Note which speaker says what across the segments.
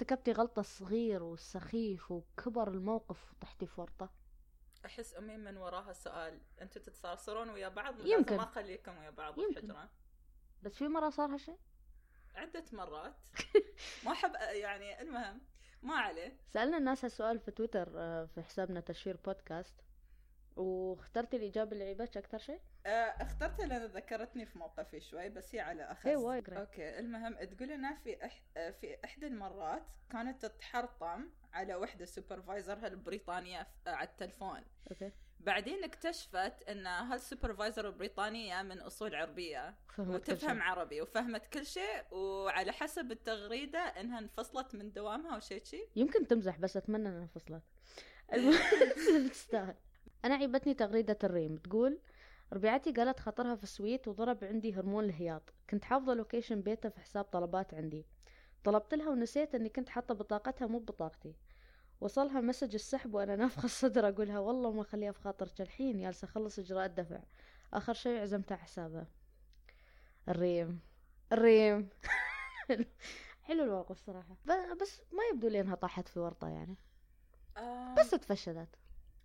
Speaker 1: ارتكبتي غلطة صغير وسخيف وكبر الموقف وطحتي في ورطة؟
Speaker 2: أحس أمي من وراها سؤال. أنتوا تتصارصرون ويا بعض؟
Speaker 1: يمكن.
Speaker 2: ما أخليكم ويا بعض
Speaker 1: يمكن.
Speaker 2: بالحجره
Speaker 1: بس في مرة صار هالشيء
Speaker 2: عدة مرات. ما أحب يعني المهم ما عليه.
Speaker 1: سألنا الناس هالسؤال في تويتر آه، في حسابنا تشفير بودكاست. واخترتي الإجابة اللي عجبتك أكثر شيء؟
Speaker 2: آه، اخترتها لأن ذكرتني في موقفي شوي بس هي على
Speaker 1: وايد great.
Speaker 2: okay المهم تقول لنا في أح... آه، في إحدى المرات كانت تتحرطم على وحدة supervisor ها البريطانيه ف- آه، على التلفون
Speaker 1: okay
Speaker 2: بعدين اكتشفت إن هال supervisor البريطانية من
Speaker 1: أصول كل
Speaker 2: وتفهم. عربي وفهمت كل شيء وعلى حسب التغريدة إنها انفصلت من دوامها أو شيء شي
Speaker 1: يمكن تمزح بس أتمنى أنها فصلت المهم تستاهل أنا عيبتني تغريدة الريم تقول ربيعتي قالت خطرها في ال sweet وضرب عندي هرمون الهياط. كنت حافظة location بيتها في حساب طلبات عندي. طلبت لها ونسيت إني كنت حاطة بطاقتها مو ببطاقتي. وصلها message السحب وأنا نافخة الصدر أقولها والله ما أخليها في خاطرك الحين جالسة أخلص إجراء الدفع. آخر شيء عزمتها حسابها. الريم الريم. حلو الموقف صراحة. بس ما يبدو لي إنها طاحت في ورطة يعني.
Speaker 2: آه.
Speaker 1: بس تفشلت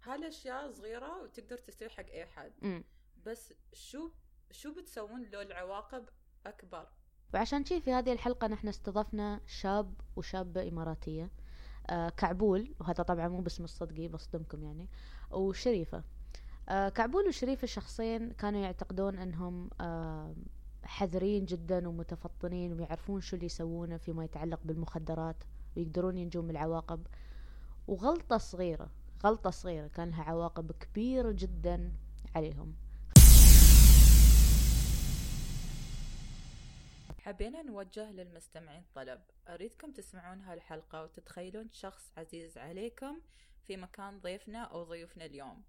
Speaker 2: هالأشياء صغيرة وتقدر تستوي حق أي حد.
Speaker 1: امم
Speaker 2: بس شو شو بتسوون لو العواقب أكبر؟
Speaker 1: وعشان شي في هذه الحلقة نحن استضفنا شاب وشابة إماراتية آه كعبول وهذا طبعا مو باسم الصدقي بصدمكم يعني وشريفة. آه كعبول وشريفة شخصين كانوا يعتقدون أنهم آه حذرين جدا ومتفطنين ويعرفون شو اللي يسوونه فيما يتعلق بالمخدرات ويقدرون ينجون من العواقب. وغلطة صغيرة غلطة صغيرة كان لها عواقب كبيرة جدا عليهم.
Speaker 2: حبينا نوجه للمستمعين طلب. أريدكم تسمعون هالحلقة وتتخيلون شخص عزيز عليكم في مكان ضيفنا أو ضيوفنا اليوم.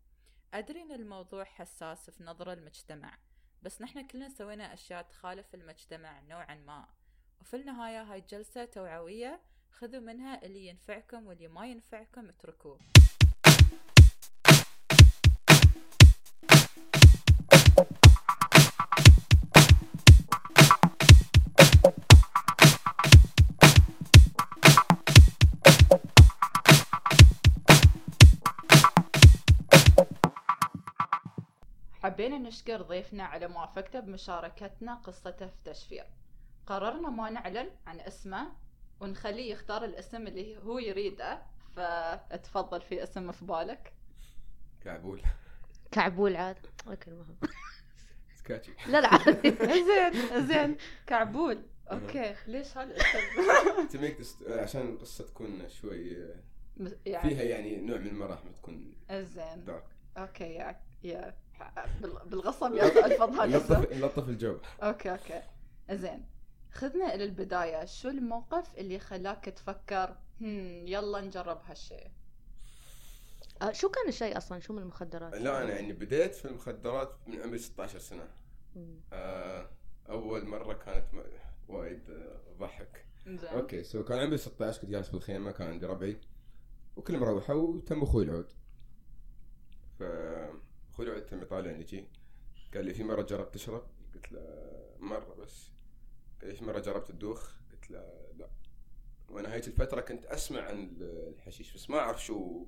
Speaker 2: أدري أن الموضوع حساس في نظر المجتمع بس نحن كلنا سوينا أشياء تخالف المجتمع نوعا ما. وفي النهاية هاي جلسة توعوية خذوا منها اللي ينفعكم واللي ما ينفعكم اتركوه. حبينا نشكر ضيفنا على موافقته بمشاركتنا قصته في تشفير قررنا ما نعلن عن اسمه ونخليه يختار الاسم اللي هو يريده. فتفضل في اسم في بالك
Speaker 3: كعبول.
Speaker 1: كعبول عاد. okay المهم
Speaker 3: سكاتشي.
Speaker 1: لا لا عادي.
Speaker 2: زين زين. كعبول. okay ليش هالاسم
Speaker 3: this عشان القصة تكون شوي آه،
Speaker 2: يعني
Speaker 3: فيها يعني نوع من المراحم تكون
Speaker 2: زين.
Speaker 3: dark
Speaker 2: أوكي يا يا بال- بالغصب يا هالاسم
Speaker 3: نلطف نلطف الجو.
Speaker 2: okay okay. زين. خذنا إلى البداية. شو الموقف اللي خلاك تفكر هم يلا نجرب هالشيء
Speaker 1: آه، شو كان الشيء أصلا؟ شو من المخدرات؟
Speaker 3: لا أنا يعني بديت في المخدرات من عمري 16
Speaker 1: سنة.
Speaker 3: آه، أول مرة كانت م- وايد آه، ضحك.
Speaker 2: زين.
Speaker 3: okay so كان عمري 16 كنت جالس بالخيمة كان عندي ربعي. وكل مروحه وتم أخوي العود. فاخوي العود تم يطالعني جي قال لي في مرة جربت تشرب؟ قلت له مرة بس. قال لي في مرة جربت تدوخ؟ قلت له لا. وأنا هيك الفترة كنت أسمع عن الحشيش بس ما أعرف شو.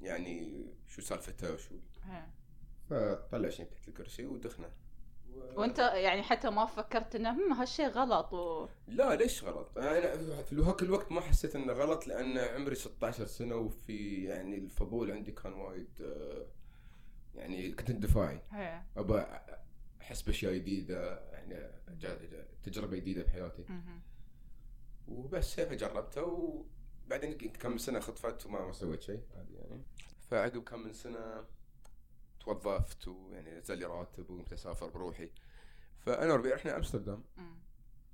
Speaker 3: يعني شو سالفته وشو. فطلعشني تحت الكرسي ودخنا و...
Speaker 2: وأنت يعني حتى ما فكرت إنه هم هالشيء غلط و...
Speaker 3: لا ليش غلط؟ أنا في هاك الوقت ما حسيت إنه غلط لأن عمري 16 سنة وفي يعني الفضول عندي كان وايد آه، يعني كنت اندفاعي. ابى أحس بأشياء جديدة يعني جا- تجربة جديدة بحياتي. وبس هيك جربتها وبعدين كم سنة خطفت وما ما سويت شيء عادي يعني. فعقب كم من سنة توظفت ويعني نزل لي راتب وقمت أسافر بروحي. فأنا وربيع رحنا
Speaker 2: أمستردام.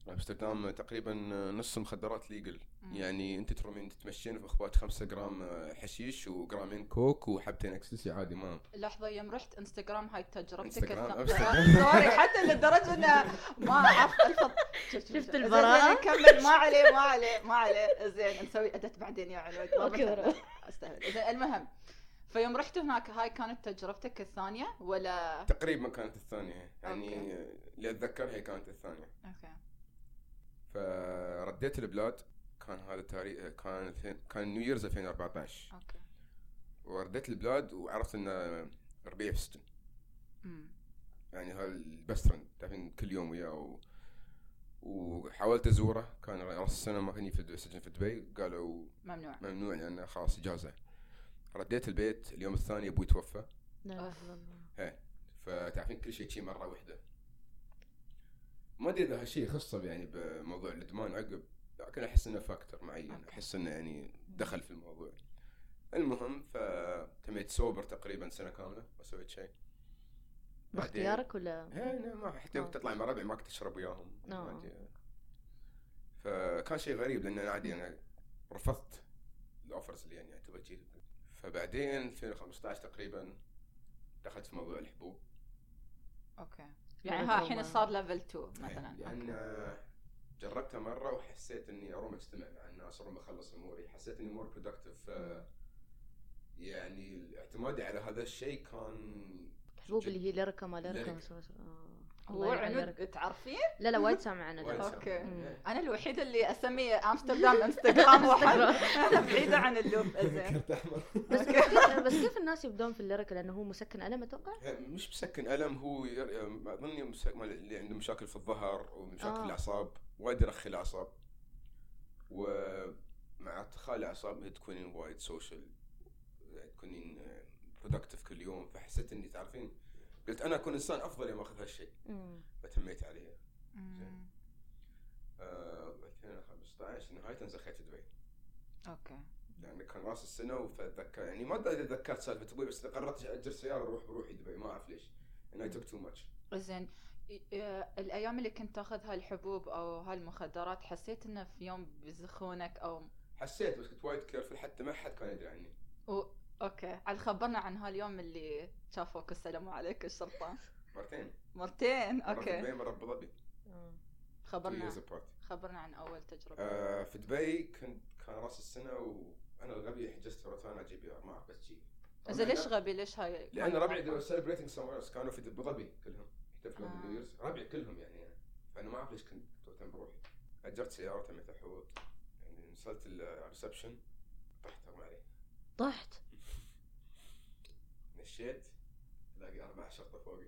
Speaker 3: أمستردام تقريبا نص المخدرات legal
Speaker 2: مم.
Speaker 3: يعني أنت ترومين تتمشين في اخوات خمسة جرام حشيش وجرامين كوك وحبتين إكسسي عادي ما
Speaker 2: لحظة يوم رحت أمستردام هاي تجربتك. sorry حتى لدرجة إنه ما شوف-
Speaker 1: شفت البراءة؟
Speaker 2: زين، كمل ما عليه ما عليه ما عليه زين نسوي edit بعدين يا.
Speaker 1: برا.
Speaker 2: استهبل زين المهم فيوم رحت هناك هاي كانت تجربتك الثانية ولا
Speaker 3: تقريبا كانت الثانية يعني. اللي اتذكر هي كانت الثانية
Speaker 2: okay
Speaker 3: فرد رديت البلاد. كان هذا تاريخ كان الفين- كان New Year's 2014
Speaker 2: okay.
Speaker 3: ورديت البلاد وعرفت ان ربيع في السجن. يعني هذا ال best friend تعرفين كل يوم وياه و... وحاولت أزوره. كان راس السنة ما كان في السجن في دبي. قالوا
Speaker 2: ممنوع.
Speaker 3: ممنوع لأن خلاص إجازة. رديت البيت. اليوم الثاني أبوي توفى.
Speaker 1: لا
Speaker 2: إله.
Speaker 1: إلا الله.
Speaker 3: فتعرفين كل شيء شي مرة واحدة ما أدري إذا هالشيء يخصه يعني بموضوع الإدمان عقب لكن أحس إنه factor معين. أحس إنه يعني دخل في الموضوع. المهم فتميت sober تقريبا سنة كاملة ما سويت شيء
Speaker 1: باختيارك ولا؟
Speaker 3: لا ما حتى
Speaker 1: آه.
Speaker 3: تطلع مع ربعي ما كنت اشرب وياهم.
Speaker 1: آه.
Speaker 3: فكان شيء غريب لأن أنا عادي أنا رفضت ال offers اللي يعني تبغى تجي فبعدين 2015 تقريبا دخلت في موضوع الحبوب.
Speaker 2: okay.
Speaker 1: يعني
Speaker 2: ها الحين صار level 2 مثلا.
Speaker 3: لأن جربتها مرة وحسيت إني أروم أجتمع مع الناس أروم أخلص أموري. حسيت إني more productive يعني اعتمادي على هذا الشيء كان
Speaker 1: حبوب
Speaker 3: جد-
Speaker 1: اللي هي Lyrica ما ليركا
Speaker 3: ليركا.
Speaker 1: ما سوى- آه.
Speaker 2: هو
Speaker 1: الله يلعن
Speaker 2: عنود
Speaker 1: Lyrica.
Speaker 2: تعرفين؟
Speaker 1: لا لا وايد سامع عنه. okay.
Speaker 2: أنا الوحيده اللي أسميه أمستردام إنستغرام واحد أنا بعيدة عن ال loop زين
Speaker 3: كرت احمر
Speaker 1: بس بس كيف, الناس يبدون في ال Lyrica لأنه هو مسكن ألم أتوقع؟
Speaker 3: مش مسكن ألم هو مال اللي عنده مشاكل في الظهر ومشاكل
Speaker 1: آه.
Speaker 3: في الأعصاب وايد يرخي الأعصاب ومع ارتخاء الأعصاب هي تكونين وايد social تكونين productive كل يوم فحسيت إني تعرفين قلت أنا اكون إنسان أفضل يوم أخذ هالشيء. فتميت عليه
Speaker 2: مم.
Speaker 3: آه 2015 نهاية انزخيت في دبي.
Speaker 2: okay.
Speaker 3: لأن كان راس السنة فاتذكر يعني ما أدري إذا تذكرت سالفة أبوي بس قررت أجر سيارة أروح بروحي دبي ما أعرف ليش. I took too much.
Speaker 2: زين. آه، الأيام اللي كنت تأخذ هالحبوب أو هالمخدرات حسيت إنه في يوم بيزخونك أو
Speaker 3: حسيت بس كنت وايد careful حتى ما حد كان يدري عني.
Speaker 2: و... okay. عاد خبرنا عن هاليوم اللي شافوك السلام عليك الشرطه
Speaker 3: مرتين.
Speaker 2: مرتين؟
Speaker 3: مرة في
Speaker 2: okay.
Speaker 3: دبي مرة بابو ظبي.
Speaker 1: آه.
Speaker 2: خبرنا. خبرنا عن أول تجربة.
Speaker 3: آه في دبي كنت كان راس السنة وأنا الغبي حجزت روتانا JBR ما أعرف بس جي.
Speaker 2: زين ليش غبي؟ ليش هاي؟
Speaker 3: لأن ربعي they were celebrating somewhere else كانوا في أبو ظبي كلهم. يحتفلون
Speaker 2: آه.
Speaker 3: ربعي كلهم يعني. فأنا ما أعرف ليش كنت مهتم بروحي. أجرت سياره تميت الحوض يعني وصلت ال reception طحت علي.
Speaker 1: طحت؟
Speaker 3: نشيت ألاقي أربع شرطة فوقي.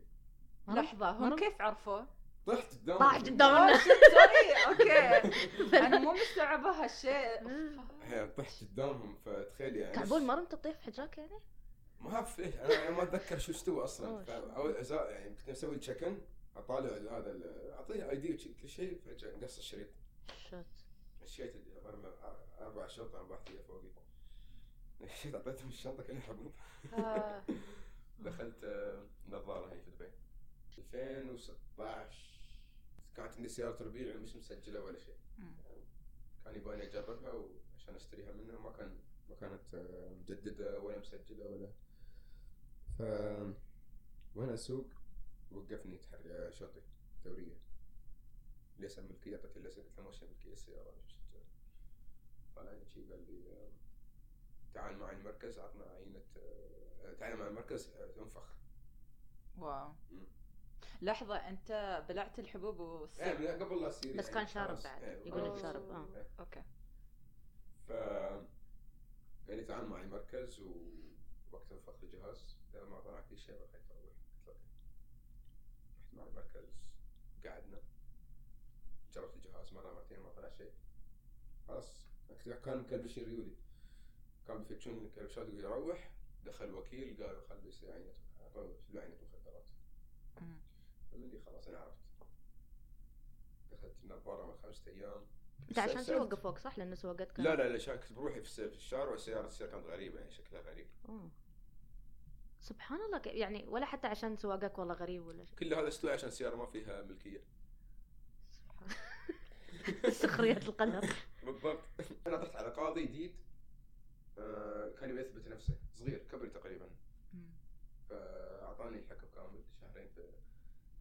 Speaker 2: لحظة هم كيف عرفوا؟
Speaker 3: طحت قدام
Speaker 1: طاح قدام
Speaker 2: sorry okay. أنا مو مستوعبة هالشيء.
Speaker 3: هي طحت قدامهم فتخيل يعني
Speaker 1: كعبول ما رمت تطيح في حجرك يعني؟
Speaker 3: ما أعرف ليش أنا أنا ما أتذكر شو استوى أصلا. أزا- يعني كنت أسوي تشيك ان اطالع هذا ال- أعطيه اي دي كل شيء فجأة نقص الشريط.
Speaker 1: شت
Speaker 3: مشيت أربع- أربع شرطة أربع فيها فوقي. مشيت اعطيتهم الشنطة كلها حبوب
Speaker 2: آه.
Speaker 3: دخلت آه، نظارة هي في دبي 2016 كانت عندي سيارة ربيع مش مسجلة ولا شيء. كان يبغاني أجربها وعشان أشتريها منه ما كان ما كانت آه، مجددة ولا مسجلة ولا. ف وأنا أسوق؟ وقفني تحري شرطي دورية. ليس ملكية اعطيته الليسن قلت له ماشي ملكية السيارة؟ مش مسجله طلع لي شي قال لي تعال معي المركز عطنا عينه تعال معي المركز آه، تنفخ
Speaker 2: wow
Speaker 3: مم.
Speaker 2: لحظة أنت بلعت الحبوب.
Speaker 3: إيه، من قبل لا تصير
Speaker 1: بس
Speaker 3: يعني
Speaker 1: كان شارب. بعد.
Speaker 3: إيه،
Speaker 1: يقول
Speaker 2: لك.
Speaker 1: شارب، آه.
Speaker 3: إيه.
Speaker 2: okay
Speaker 3: ف قال لي تعال معي المركز ووقت انفخ الجهاز قال ما طلع في شيء بخيت أروح قلت له. رحت مع المركز قعدنا جربت الجهاز مرة مرتين ما طلع شيء خلاص كان مكلبشين ريولي كان بيفتشون الكلبشات يقول يروح دخل وكيل قال خل يصير عينة عينة مخدرات. فمن لي خلاص أنا عرفت. دخلت النظاره من خمسة أيام.
Speaker 1: انت عشان
Speaker 3: سألت-
Speaker 1: وقفوك صح؟ لأن سواقتك
Speaker 3: لا لا لا شا- كنت بروحي في الشارع والسيارة السيارة كانت غريبة يعني شكلها غريب.
Speaker 1: أوه. سبحان الله ك- يعني ولا حتى عشان سواقك والله غريب ولا شيء.
Speaker 3: كل هذا استوى عشان السيارة ما فيها ملكية.
Speaker 1: سخرية القدر.
Speaker 3: بالضبط. أنا طحت على قاضي جديد. كان يبي يثبت نفسه صغير كبري تقريبا
Speaker 2: مم.
Speaker 3: فأعطاني الحكم كامل شهرين في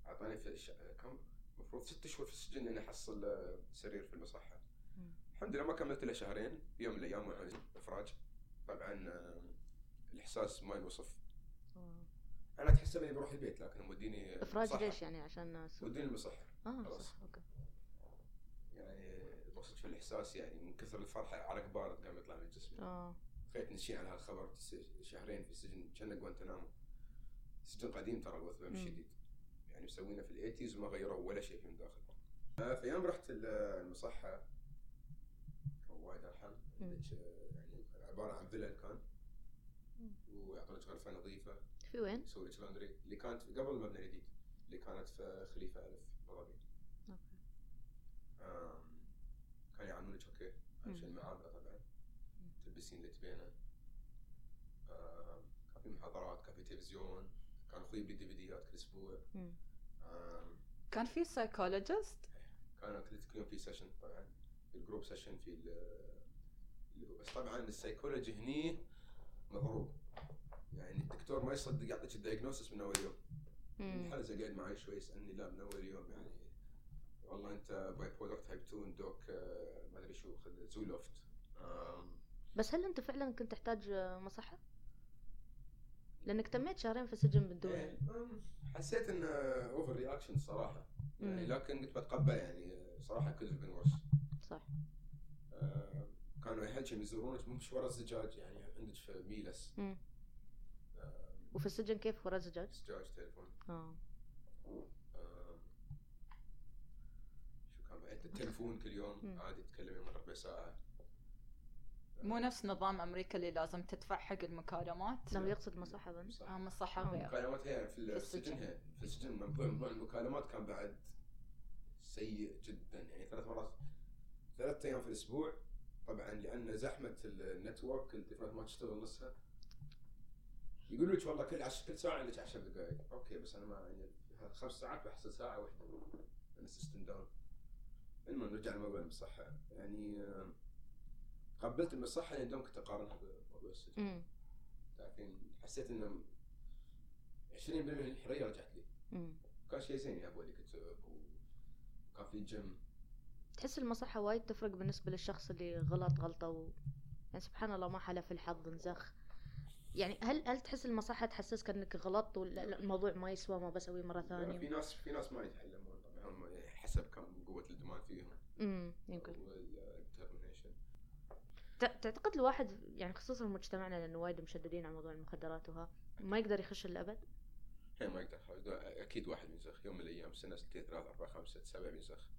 Speaker 3: أعطاني في ش... كم المفروض ست شهور في السجن إني أحصل آه، سرير في المصحة
Speaker 1: مم.
Speaker 3: الحمد لله ما كملت إلا شهرين يوم من الأيام وأنا إفراج طبعا آه، الإحساس ما ينوصف
Speaker 1: أوه.
Speaker 3: أنا أتحسب إني بروح البيت لكن موديني إفراج.
Speaker 1: ليش يعني عشان الناس
Speaker 3: ودوني المصحة
Speaker 1: آه
Speaker 3: خلاص.
Speaker 1: صح أوكي
Speaker 3: يعني وصلت في الإحساس يعني من كثر الفرحة عرق بارد قام يطلع من جسمي
Speaker 1: آه.
Speaker 3: تخيل نشين على هالخبر شهرين في السجن كان جوانتنامو سجن قديم ترى الوثبان
Speaker 1: مم.
Speaker 3: شديد يعني مسوينه في ال eighties وما غيروا ولا شيء من داخل. آه، في يوم رحت ال- المصحة. وايد
Speaker 1: أرحم.
Speaker 3: عندك آه، يعني عبارة عن فيلا كان. ويعطونك غرفة نظيفة.
Speaker 1: في وين؟
Speaker 3: يسوي لك laundry اللي كانت قبل المبنى الجديد اللي كانت في خليفة ألف ابو ظبي
Speaker 1: okay
Speaker 3: آم، كان يعاملونك
Speaker 1: okay.
Speaker 3: عشان المعامله طبعا. تلبسين اللي تبينه آم، كان في محاضرات كان في تلفزيون كان أخوي يبي ديفيديات كل
Speaker 1: أسبوع.
Speaker 3: آم،
Speaker 2: كان في psychologist
Speaker 3: كان كل كل يوم في session طبعا ال group session في بس طبعا السيكولوجي هني مضروب يعني الدكتور ما يصدق يعطيك ال diagnosis من أول يوم. الحلزه قاعد معي شوي يسألني لا من أول يوم يعني والله انت bipolar type 2 دوك ما أدري شو خذ Zoloft
Speaker 1: بس هل أنت فعلا كنت تحتاج آه، مصحة؟ لأنك تميت شهرين في السجن
Speaker 3: إيه، آم، حسيت إنه overreaction صراحة يعني. لكن كنت بتقبل يعني آه، صراحة could've been worse
Speaker 1: صح
Speaker 3: آه، كانوا يهلشم يزورونك مش ورا الزجاج يعني عندك في ميلس. آه،
Speaker 1: وفي السجن كيف ورا الزجاج؟
Speaker 3: زجاج تليفون آه، شو كان بعد التليفون كل يوم. عادي تتكلم يوم ربع ساعة.
Speaker 2: مو نفس نظام أمريكا اللي لازم تدفع حق المكالمات؟
Speaker 1: لما يقصد مصحة ظن
Speaker 3: صح.
Speaker 2: آه مصحة
Speaker 1: آه.
Speaker 2: غير.
Speaker 3: المكالمات هي في
Speaker 2: في
Speaker 3: السجن. هي في السجن. موضوع موضوع المكالمات كان بعد سيء جدا. يعني ثلاث مرات ثلاث أيام في الأسبوع طبعا لأن زحمة ال network التليفونات ما تشتغل نصها. يقولوا لك والله كل عش... كل ساعة لك 10 دقائق okay بس أنا ما يعني خمس ساعات بحصل ساعة واحدة. من ال system down المهم نرجع لموضوع المصحه يعني قبلت المصحه لأن دوم كنت أقارنها بموضوع السجن. تعرفين حسيت إنه 20% من الحرية رجعت لي
Speaker 1: مم.
Speaker 3: كان شيء زين يابوا لي كتب وكان في جيم
Speaker 1: تحس المصحة وايد تفرق بالنسبة للشخص اللي غلط غلطة و... يعني سبحان الله ما حلف الحظ انزخ يعني هل هل تحس المصحة تحسسك إنك غلطت ولا لا الموضوع ما يسوى ما بسويه مرة
Speaker 3: في
Speaker 1: ثانية؟
Speaker 3: ناس في ناس ما يتعلمون طبعا حسب كم قوة الادمان فيهم.
Speaker 1: امم يمكن.
Speaker 3: وال
Speaker 1: determination تعتقد الواحد يعني خصوصا مجتمعنا لأنه وايد مشددين على موضوع المخدرات وها ما يقدر يخش الا ابد؟
Speaker 3: هي ما يقدر. أكيد واحد بينزخ يوم من الأيام سنة سنتين ثلاث أربع خمس ست سبع بينزخ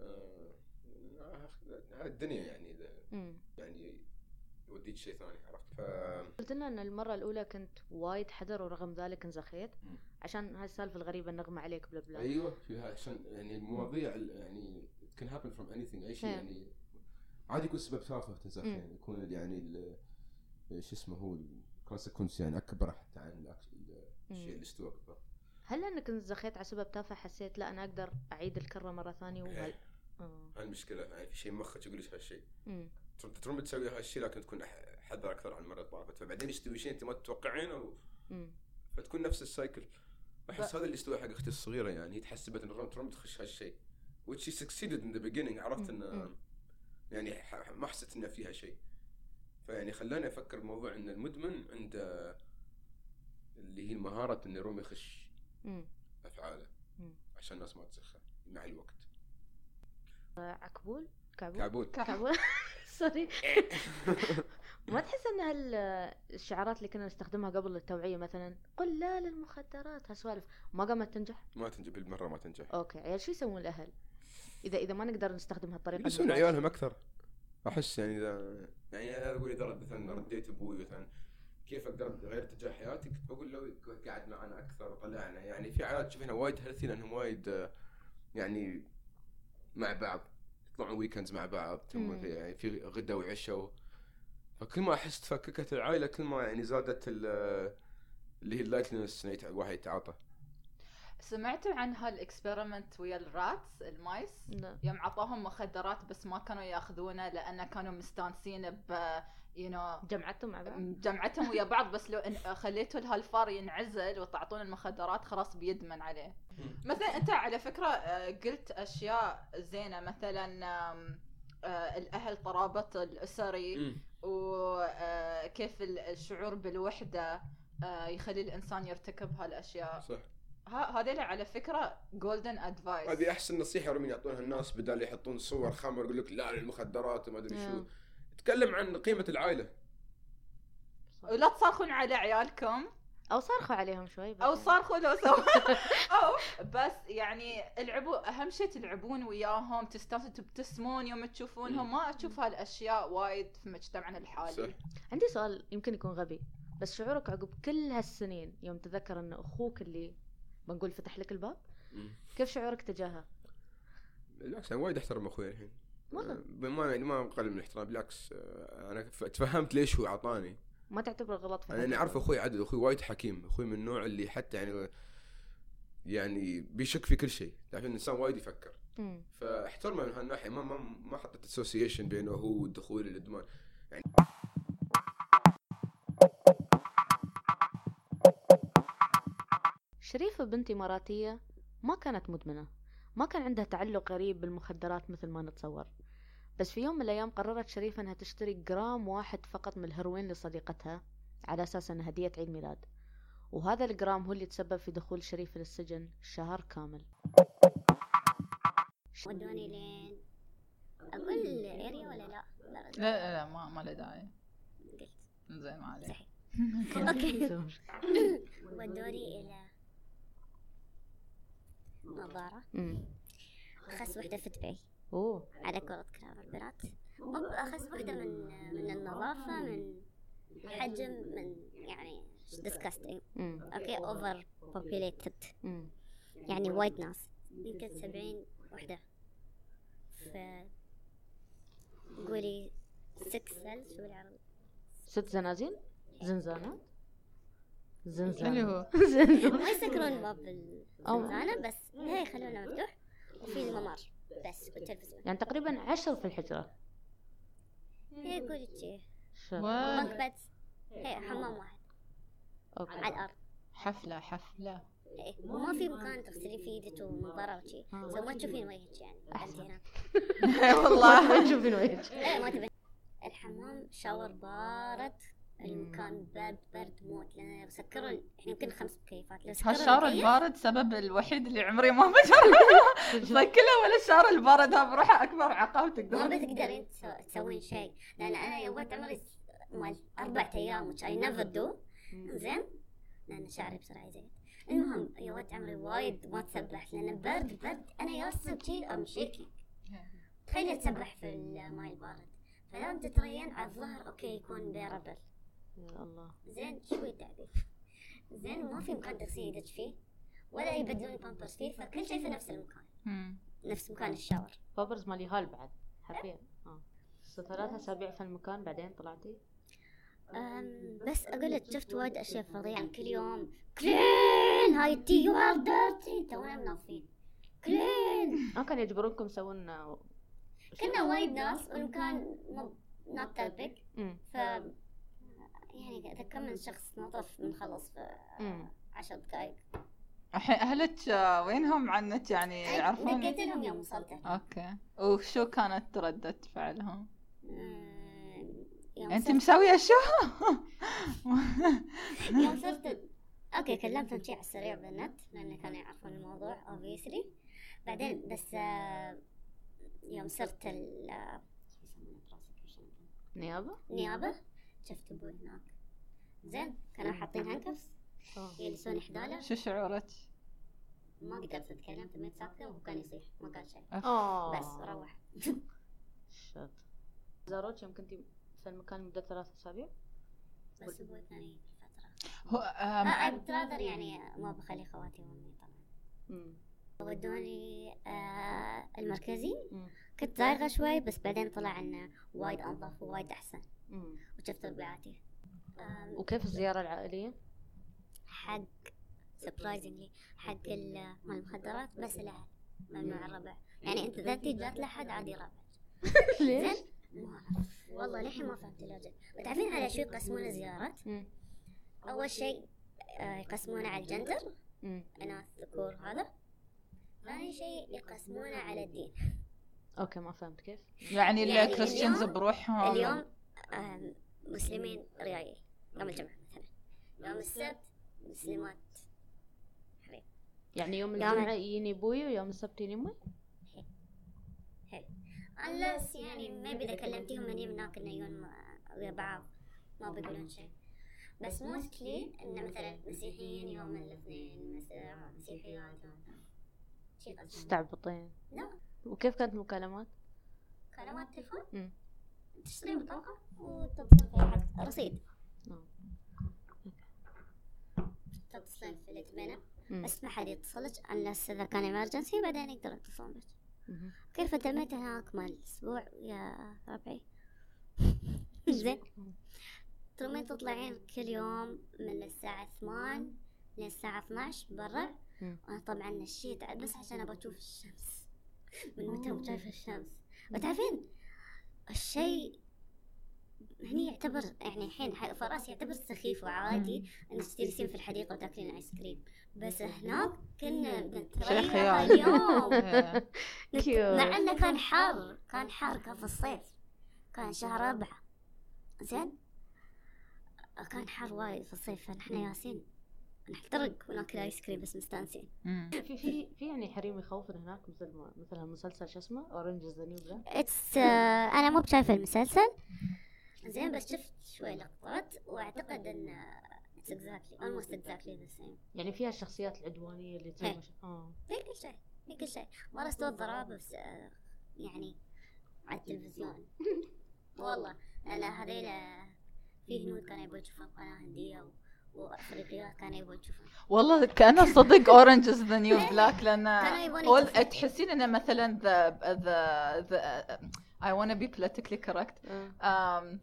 Speaker 3: آه، الدنيا يعني يعني يوديك شيء ثاني عرفت؟ ف
Speaker 1: قلت لنا إن المرة الأولى كنت وايد حذر ورغم ذلك انزخيت. عشان هاي السالفة الغريبة النغمة عليك بلا بلا.
Speaker 3: أيوه فيها عشان يعني المواضيع ال- يعني can happen from anything أي شيء
Speaker 1: إيه.
Speaker 3: يعني. عادي يكون سبب تافه تنزخ. يعني يكون يعني شو اسمه هو ال consequence يعني أكبر حتى عن الشيء. اللي استوى بالضبط
Speaker 1: هل لانك انزخيت على سبب تافه حسيت لا أنا أقدر أعيد الكرة مرة ثانية؟ وهل؟
Speaker 3: إيه.
Speaker 1: آه.
Speaker 3: هاي المشكلة يعني في شيء مخك يقول لك هالشيء ترى تسوي هالشيء لكن تكون حذر أكثر عن المره اللي طافت فبعدين يستوي شيء أنت ما تتوقعينه و... فتكون نفس ال cycle.
Speaker 2: احس
Speaker 3: هذا اللي استوى حق أختي الصغيرة يعني هي تحسبت إن ترمب تخش هالشيء which she succeeded in the beginning عرفت. ان
Speaker 1: مم.
Speaker 3: يعني ح- ما حسيت ان فيها شيء فيعني خلاني أفكر بموضوع إن المدمن عنده اللي هي المهاره انه يروم يخش أفعاله
Speaker 1: مم.
Speaker 3: عشان الناس ما تسخه مع الوقت.
Speaker 1: عكبول؟ كعبول؟
Speaker 3: كعبول.
Speaker 1: كعبول. سوري. ما تحس إن الشعارات اللي كنا نستخدمها قبل التوعية مثلا قل لا للمخدرات هالسوالف. ما قامت تنجح؟
Speaker 3: ما تنجح بالمرة ما تنجح.
Speaker 1: okay. عيال شو يسوون الأهل؟ إذا إذا ما نقدر نستخدم
Speaker 3: يلبسون
Speaker 1: المباشرة؟
Speaker 3: عيالهم أكثر. أحس يعني إذا يعني أنا أقول إذا مثلا رديت أبوي مثلا كيف أقدر أغير اتجاه حياتي كنت بقول له قاعد معنا أكثر وطلعنا. يعني في عائلات تشوف هنا وايد healthy لأنهم وايد يعني مع بعض. يطلعون weekends مع بعض تم-
Speaker 1: مم.
Speaker 3: يعني في غدا وعشاء. فكل ما أحس تفككت العائلة كل ما يعني زادت ال- اللي هي ال likeliness الواحد يتعاطى
Speaker 2: سمعتوا عن هال experiment ويا ال rats ال mice؟
Speaker 1: لا.
Speaker 2: يوم عطوهم مخدرات بس ما كانوا ياخذونه لأن كانوا مستانسين ب you know
Speaker 1: جمعتهم مع بعض؟
Speaker 2: جمعتهم ويا بعض. بس لو إن خليتوا الهالفار ينعزل وتعطون المخدرات خلاص بيدمن عليه. مثلا أنت على فكرة آه، قلت أشياء زينة. مثلا آه، الأهل ترابط
Speaker 3: الأسري.
Speaker 2: وكيف الشعور بالوحدة آه، يخلي الإنسان يرتكب هالأشياء.
Speaker 3: صح.
Speaker 2: ها هذول على فكرة golden advice
Speaker 3: هذه أحسن نصيحة يوم يعطونها الناس بدال يحطون صور خمر يقول لك لا للمخدرات وما أدري شو.
Speaker 1: نعم.
Speaker 3: تكلم عن قيمة العائلة.
Speaker 2: ولا تصرخون على عيالكم.
Speaker 1: أو صارخوا عليهم شوي بس. أو.
Speaker 2: صارخوا لو سوا أو بس يعني العبوا أهم شيء تلعبون وياهم تستانسوا تبتسمون يوم تشوفونهم. ما أشوف هالأشياء وايد في مجتمعنا الحالي.
Speaker 3: صح.
Speaker 1: عندي سؤال يمكن يكون غبي بس شعورك عقب كل هالسنين يوم تذكر إن أخوك اللي بنقول فتح لك الباب. كيف شعورك تجاهه؟
Speaker 3: بالعكس أنا وايد أحترم أخوي الحين ما يعني ما اقلل من الاحترام بالعكس أنا تفهمت ليش هو اعطاني
Speaker 1: ما تعتبره غلط في
Speaker 3: أنا يعني؟ أعرف أخوي عدد أخوي وايد حكيم أخوي من النوع اللي حتى يعني يعني بيشك في كل شيء تعرف الإنسان وايد يفكر. فاحترمه من هالناحية ما ما ما حطيت association بينه هو والدخول الإدمان
Speaker 1: شريفة بنت إماراتية ما كانت مدمنة ما كان عندها تعلق غريب بالمخدرات مثل ما نتصور. بس في يوم من الأيام قررت شريفة أنها تشتري جرام واحد فقط من الهيروين لصديقتها على أساس أنها هدية عيد ميلاد. وهذا الجرام هو اللي تسبب في دخول شريفة للسجن شهر كامل.
Speaker 4: ودوني لين أقول area ولا لا؟ لا
Speaker 2: لا لا, ما ما له داعي.
Speaker 4: قلت.
Speaker 2: زين ما عليه.
Speaker 4: صحيح. okay. ودوني إلى نظارة.
Speaker 1: أمم.
Speaker 4: أخذت وحدة في دبي.
Speaker 1: أوه.
Speaker 4: على كرة البنات. أخذت وحدة من من النظافة من الحجم من يعني disgusting. okay over populated
Speaker 1: أمم.
Speaker 4: يعني وايد ناس. يمكن سبعين وحدة. ف قولي six cells شو بالعربي
Speaker 1: ست زنازين؟ زنزانات؟
Speaker 2: اللي
Speaker 1: زنزانات
Speaker 2: هو
Speaker 4: ما يسكرون باب الزنزانة بس لا يخلونه مفتوح وفي الممر. بس والتلفزيون.
Speaker 1: يعني تقريبا عشر في الحجرة.
Speaker 4: هي قولي شي
Speaker 1: شو.
Speaker 2: و-
Speaker 4: bunk bed. هي حمام واحد.
Speaker 1: okay.
Speaker 4: على الأرض.
Speaker 2: حفلة حفلة.
Speaker 4: إيه. وما في مكان تغسلين فيه يدك ومن برا وشي.
Speaker 1: آه.
Speaker 4: so ما تشوفين وجهك يعني. هنا.
Speaker 2: والله
Speaker 1: ما تشوفين وجهك.
Speaker 4: لا ما تبين. الحمام shower بارد. المكان برد برد موت لأن سكروا ال- يمكن خمس مكيفات لو سكروا المكيف-
Speaker 2: البارد سبب الوحيد اللي عمري ما بجربه. كله ولا الشاور البارد هذا بروحه أكبر عقاب
Speaker 4: ما
Speaker 2: تقدر
Speaker 4: بتقدرين تسو- تسوين شيء لأن أنا يومت عمري مال أربع أيام I never do. زين؟ لأن شعري بسرعة يزيد المهم يومت عمري وايد ما تسبحت لأن برد برد أنا ياسر شي ام شيكي تخيل تسبح في الماي البارد. فلازم تترين على الظهر أوكي يكون بيربل
Speaker 1: الله.
Speaker 4: زين شوي تعبي. زين وما في مكان تغسلي يدك فيه ولا يبدلون بامبرز فيه فكل شيء في نفس المكان.
Speaker 2: مم.
Speaker 4: نفس مكان الشاور.
Speaker 1: بامبرز مال يهال بعد حرفيا. آه. ثلاث أسابيع في المكان بعدين طلعتي؟
Speaker 4: أم بس أقول لك شفت وايد أشياء فظيعة. كل يوم clean! هاي تي you are dirty تونا منظفين clean!
Speaker 1: ما كان يجبرونكم تسوون آه،
Speaker 4: كنا وايد ناس والمكان مو not that
Speaker 1: big.
Speaker 4: ف يعني اذا كم من شخص نظف بنخلص في. عشر دقائق
Speaker 2: الحين أهلك وينهم؟ عنك يعني يعرفون؟
Speaker 4: دقيت لهم يوم وصلت
Speaker 2: okay. وشو كانت ردة فعلهم؟
Speaker 4: يوم أنت
Speaker 2: مسوية شو؟
Speaker 4: يوم صرت okay كلمتهم شي على السريع بالنت لأن كانوا يعرفون الموضوع obviously. بعدين بس آه، يوم صرت ال شو يسمونه prosecution؟
Speaker 1: نيابة؟
Speaker 4: نيابة. شفت أبوي هناك. زين كانوا حاطين هانكفس
Speaker 1: آه.
Speaker 4: يجلسون حداله
Speaker 2: شو شعورك؟
Speaker 4: ما قدرت أتكلم تميت ساكتة وهو كان يصيح ما قال شيء.
Speaker 1: آه.
Speaker 4: بس روح.
Speaker 1: شت. زاروك يوم كنتي في المكان مدة ثلاث أسابيع؟
Speaker 4: بس أبوي كان يجي فترة.
Speaker 2: هو
Speaker 4: آه بتراذر يعني ما بخلي خواتي وأمي طبعا. ودوني آه المركزي. كنت زايغة شوي بس بعدين طلع إنه وايد أنظف ووايد أحسن. ربيعاتي آم،
Speaker 1: وكيف الزيارة العائلية؟
Speaker 4: حق surprisingly حق مال المخدرات بس الاهل ممنوع الربع. يعني أنت إذا تجي جات لحد عادي ربع.
Speaker 1: ليش؟
Speaker 4: زين؟ ما أعرف. والله للحين ما فهمت ال logic. وتعرفين على شو يقسمون الزيارات
Speaker 1: أمم.
Speaker 4: أول شيء آه، يقسمونه على الجندر. اناث ذكور هذا. ثاني شيء يقسمونه على الدين.
Speaker 1: okay ما فهمت كيف.
Speaker 2: يعني
Speaker 4: يعني
Speaker 2: ال
Speaker 4: Christians
Speaker 2: بروحهم.
Speaker 4: اليوم مسلمين ريايل يوم الجمعة مثلا. يوم السبت مسلمات. حبيب.
Speaker 1: يعني يوم الجمعة يجيني أبوي ويوم السبت يجيني امي
Speaker 4: unless يعني maybe إذا كلمتيهم من هناك إنه يجون ويا بعض ما بيقولون شيء. بس موستلي انه مثلا مسيحيين يوم الاثنين مسيحيات يوم
Speaker 1: تستعبطين
Speaker 4: لا
Speaker 1: وكيف كانت المكالمات؟
Speaker 4: كلمات تلفون. تشتري بطاقة؟ وتتصل رصيد
Speaker 1: نعم.
Speaker 4: تتصلين في
Speaker 1: مم.
Speaker 4: بس ما حد يتصلك unless إذا كان emergency بعدين يقدرون يتصلون بك. كيف تميت هناك مال الأسبوع يا ربعي؟ زين. ترومين تطلعين كل يوم من الساعة ثمان للساعة 12 برا.
Speaker 1: مم.
Speaker 4: أنا طبعا نشيت بس عشان أبغى أشوف الشمس. من متى شايفة الشمس. وتعرفين الشيء هني يعتبر يعني الحين ح- فراس يعتبر سخيف وعادي انك تجلسين في الحديقة وتأكلين ايس كريم. بس هناك كنا
Speaker 2: خيال.
Speaker 4: اليوم. مع إنه كان حر كان حر كان في الصيف. كان شهر أربعة زين؟ كان حر وايد في الصيف. فنحن ياسين نحترق وناكل ice cream بس مستانسين.
Speaker 1: في في في يعني حريم يخوفن هناك مثل ما مثل المسلسل شو اسمه؟ Orange the new
Speaker 4: it's أنا مو بشايفة المسلسل. زين بس شفت شوي لقطات وأعتقد إن it's exactly almost exactly the same.
Speaker 1: يعني فيها الشخصيات العدوانية اللي تسوي
Speaker 4: إيه.
Speaker 1: آه.
Speaker 4: في كل شيء. في كل شيء. مرة استوى الضراب بس آه، يعني على التلفزيون. والله. لأن هذيل في هنود كانوا يبغوا يشوفون قناة هندية و- وافريقيات كانوا يبغوا يشوفون
Speaker 2: والله كأنه صدق Orange is the new black
Speaker 4: لأن يبون.
Speaker 2: تحسين إنه مثلا the the the I be politically correct.
Speaker 1: آه.
Speaker 2: um,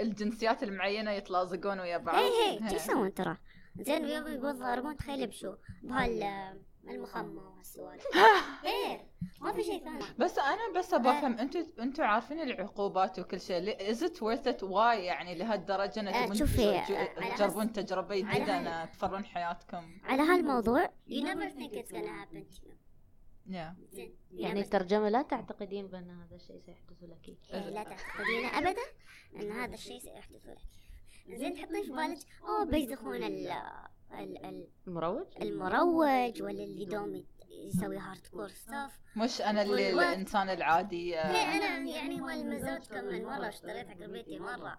Speaker 2: الجنسيات المعينة يتلاصقون ويا بعض.
Speaker 4: هي شو يسوون ترى؟ زين يتضاربون تخيل بشو بهال المخمة وهالسوالف إيه ما في شيء ثاني.
Speaker 2: بس أنا بس أبغى أفهم أنتوا أنتوا عارفين العقوبات وكل شيء. is it worth it why يعني لهالدرجة
Speaker 4: إن
Speaker 2: تبون
Speaker 4: على
Speaker 2: تجربون تجربة
Speaker 4: جديدة
Speaker 2: إن تفرون حياتكم؟
Speaker 4: على هالموضوع you never think it's gonna happen to you.
Speaker 2: Yeah.
Speaker 1: يعني الترجمة لا تعتقدين بأن هذا الشيء سيحدث لك.
Speaker 4: إيه لا تعتقدين ابدا أن هذا الشيء سيحدث لك. زين تحطين في بالك. اوه بيزخون ال ال- ال-
Speaker 1: المروج؟
Speaker 4: المروج ولا اللي دوم يسوي hard core stuff
Speaker 2: مش أنا اللي. الإنسان العادي آه،
Speaker 4: إيه أنا يعني هو المروج كم من مره اشتريت حق بيتي مرة.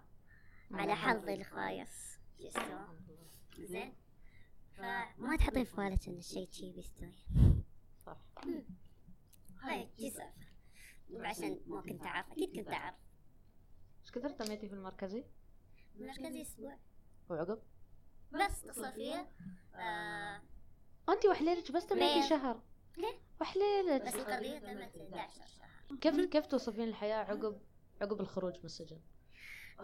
Speaker 4: على حظي. الخايس. زين. فما تحطين في بالك إن الشيء شي بيستوي.
Speaker 1: صح.
Speaker 4: هاي شي عشان ما كنت اعرف أكيد كنت اعرف
Speaker 1: إيش كثر تميتي في المركزي؟
Speaker 4: مركزي أسبوع
Speaker 1: وعقب
Speaker 4: بس اتصل فيا. آه.
Speaker 1: انت وحليلك بس
Speaker 4: مية.
Speaker 1: شهر.
Speaker 4: إيه.
Speaker 1: وحليلك.
Speaker 4: بس القضية تمت 11 شهر.
Speaker 1: كيف كيف توصفين الحياة؟ عقب عقب الخروج من السجن.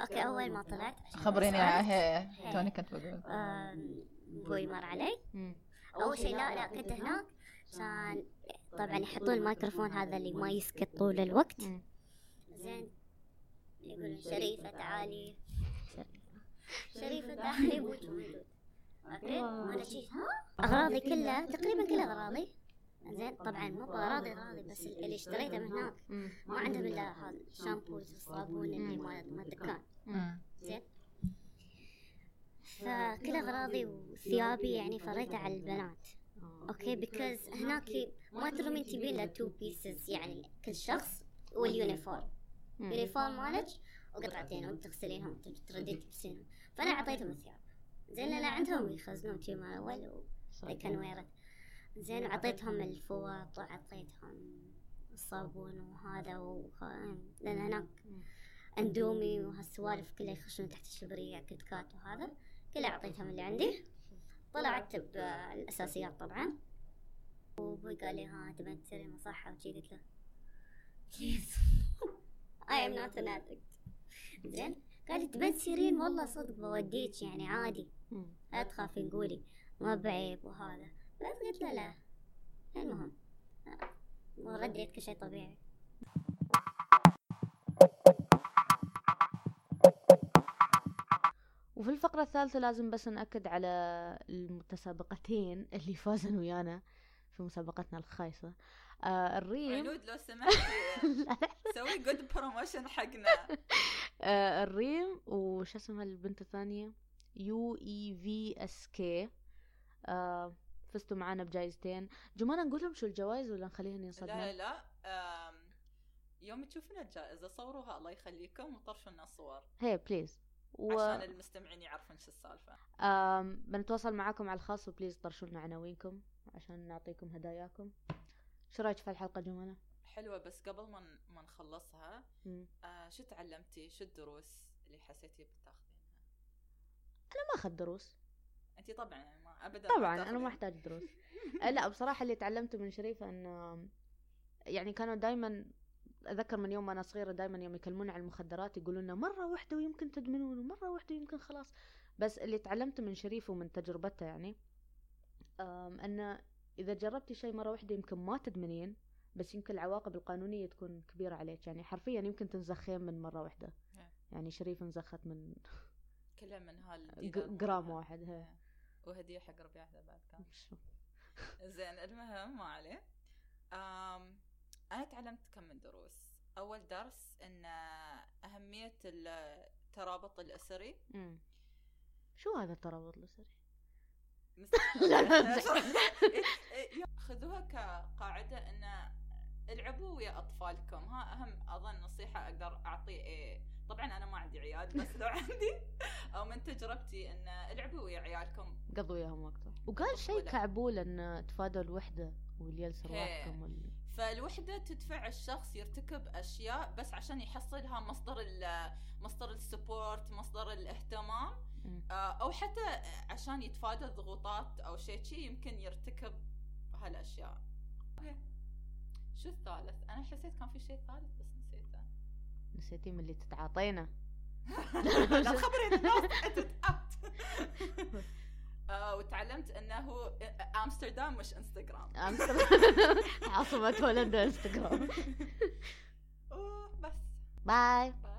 Speaker 4: okay أول ما طلعت عشان
Speaker 2: خبريني هي. توني كنت بقول
Speaker 4: آم، أبوي مر علي. أول شيء لا لا كنت هناك عشان طبعا يحطون الميكروفون هذا اللي ما يسكت طول الوقت. زين يقولون شريفة تعالي. شريفة تعالي أبوك موجود okay وأنا شي ها؟ أغراضي كلها؟ تقريبا كلها أغراضي زين طبعا مو باغراضي أغراضي بس اللي اشتريته من هناك. ما عندهم إلا هذا الشامبوز والصابون اللي مال الدكان. زين؟ فكل أغراضي وثيابي يعني فريتها على البنات. okay؟ because هناك ما ترمين تبين له two pieces يعني كل شخص وال
Speaker 1: uniform.
Speaker 4: uniform مالك وقطعتين وانت تردين تلبسينهم فانا أعطيتهم الثياب. زين لأن عندهم يخزنون شي مال
Speaker 1: أول.
Speaker 4: كان ويرد. زين وعطيتهم الفوط وعطيتهم الصابون وهذا وخ... لأن هناك. أندومي وهالسوالف كلها يخشون تحت الشبرية كت كات وهذا. كلها أعطيتهم اللي عندي. طلعت بالاساسيات طبعا. وأبوي قال لي ها تبين تصيري مصحة؟ وشي قلت له please I am not an addict. زين؟ قال لي تبين تصيرين والله صدق بوديك يعني عادي. لا تخافين قولي ما بعيب وهذا. بس قلت له لا. المهم. ورديت كل شيء طبيعي.
Speaker 1: وفي الفقرة الثالثة لازم بس نأكد على المتسابقتين اللي فازن ويانا في مسابقتنا الخايسة. آه الريم.
Speaker 2: عنود لو سمحتي. سوي good promotion حقنا.
Speaker 1: آه الريم وش اسمها البنت الثانية؟ U E V S K. آه، فزتوا معانا بجائزتين جمانة نقول لهم شو الجوائز ولا نخليهن
Speaker 2: لا
Speaker 1: ينصدمون؟
Speaker 2: لا لا. يوم تشوفون الجائزة صوروها الله يخليكم وطرشوا لنا صور
Speaker 1: هي please و...
Speaker 2: عشان المستمعين يعرفون شو السالفة.
Speaker 1: آم بنتواصل معاكم على الخاص و please طرشوا لنا عناوينكم عشان نعطيكم هداياكم. شو رأيك في الحلقة جمانة؟
Speaker 2: حلوة بس قبل ما ما نخلصها. آه شو تعلمتي؟ شو الدروس اللي حسيتي بتاخذينها؟
Speaker 1: أنا ما أخذ دروس.
Speaker 2: انت طبعا يعني ما ابدا
Speaker 1: طبعا أنا
Speaker 2: تاخذين.
Speaker 1: ما أحتاج دروس. آه، لا بصراحة اللي تعلمته من شريفة انه يعني كانوا دائما اتذكر من يوم ما أنا صغيرة دائما يوم يكلمون عن المخدرات يقولون لنا مرة واحدة ويمكن تدمنون ومرة واحدة ويمكن خلاص. بس اللي تعلمته من شريف ومن تجربته يعني انه إذا جربتي شيء مرة واحدة يمكن ما تدمنين. بس يمكن العواقب القانونية تكون كبيرة عليك يعني حرفيا يمكن تنزخين من مرة واحدة
Speaker 2: إيه.
Speaker 1: يعني شريف انزخت من
Speaker 2: كلها من هالدينار
Speaker 1: جرام. واحد هي.
Speaker 2: إيه. وهدية حق ربيعتها بعد كان. زين المهم ما عليه أنا تعلمت كم من دروس أول درس إن أهمية الترابط الأسري
Speaker 1: مم. شو هذا الترابط لا، لا،
Speaker 2: إيه، إيه، خذوها كقاعدة إن العبوا ويا أطفالكم ها أهم أظن نصيحة أقدر اعطيه إيه. طبعا أنا ما عندي عيال بس لو عندي أو من تجربتي إن العبوا ويا عيالكم
Speaker 1: قضوا وياهم وقت وقال شيء. كعبول إن تفادوا الوحدة واليلس
Speaker 2: هي.
Speaker 1: رواحكم وال...
Speaker 2: فالوحدة تدفع الشخص يرتكب أشياء بس عشان يحصلها مصدر ال مصدر ال support مصدر الاهتمام. آه، أو حتى عشان يتفادى الضغوطات أو شيء شي يمكن يرتكب هالأشياء okay. شو الثالث؟ أنا حسيت كان في شيء ثالث بس نسيته.
Speaker 1: نسيتي من اللي تتعاطينه
Speaker 2: لا خبري آه، وتعلمت إنه أمستردام مش إنستغرام. أمستردام.
Speaker 1: عاصمة هولندا
Speaker 2: إنستغرام. بس.
Speaker 1: باي.
Speaker 2: باي.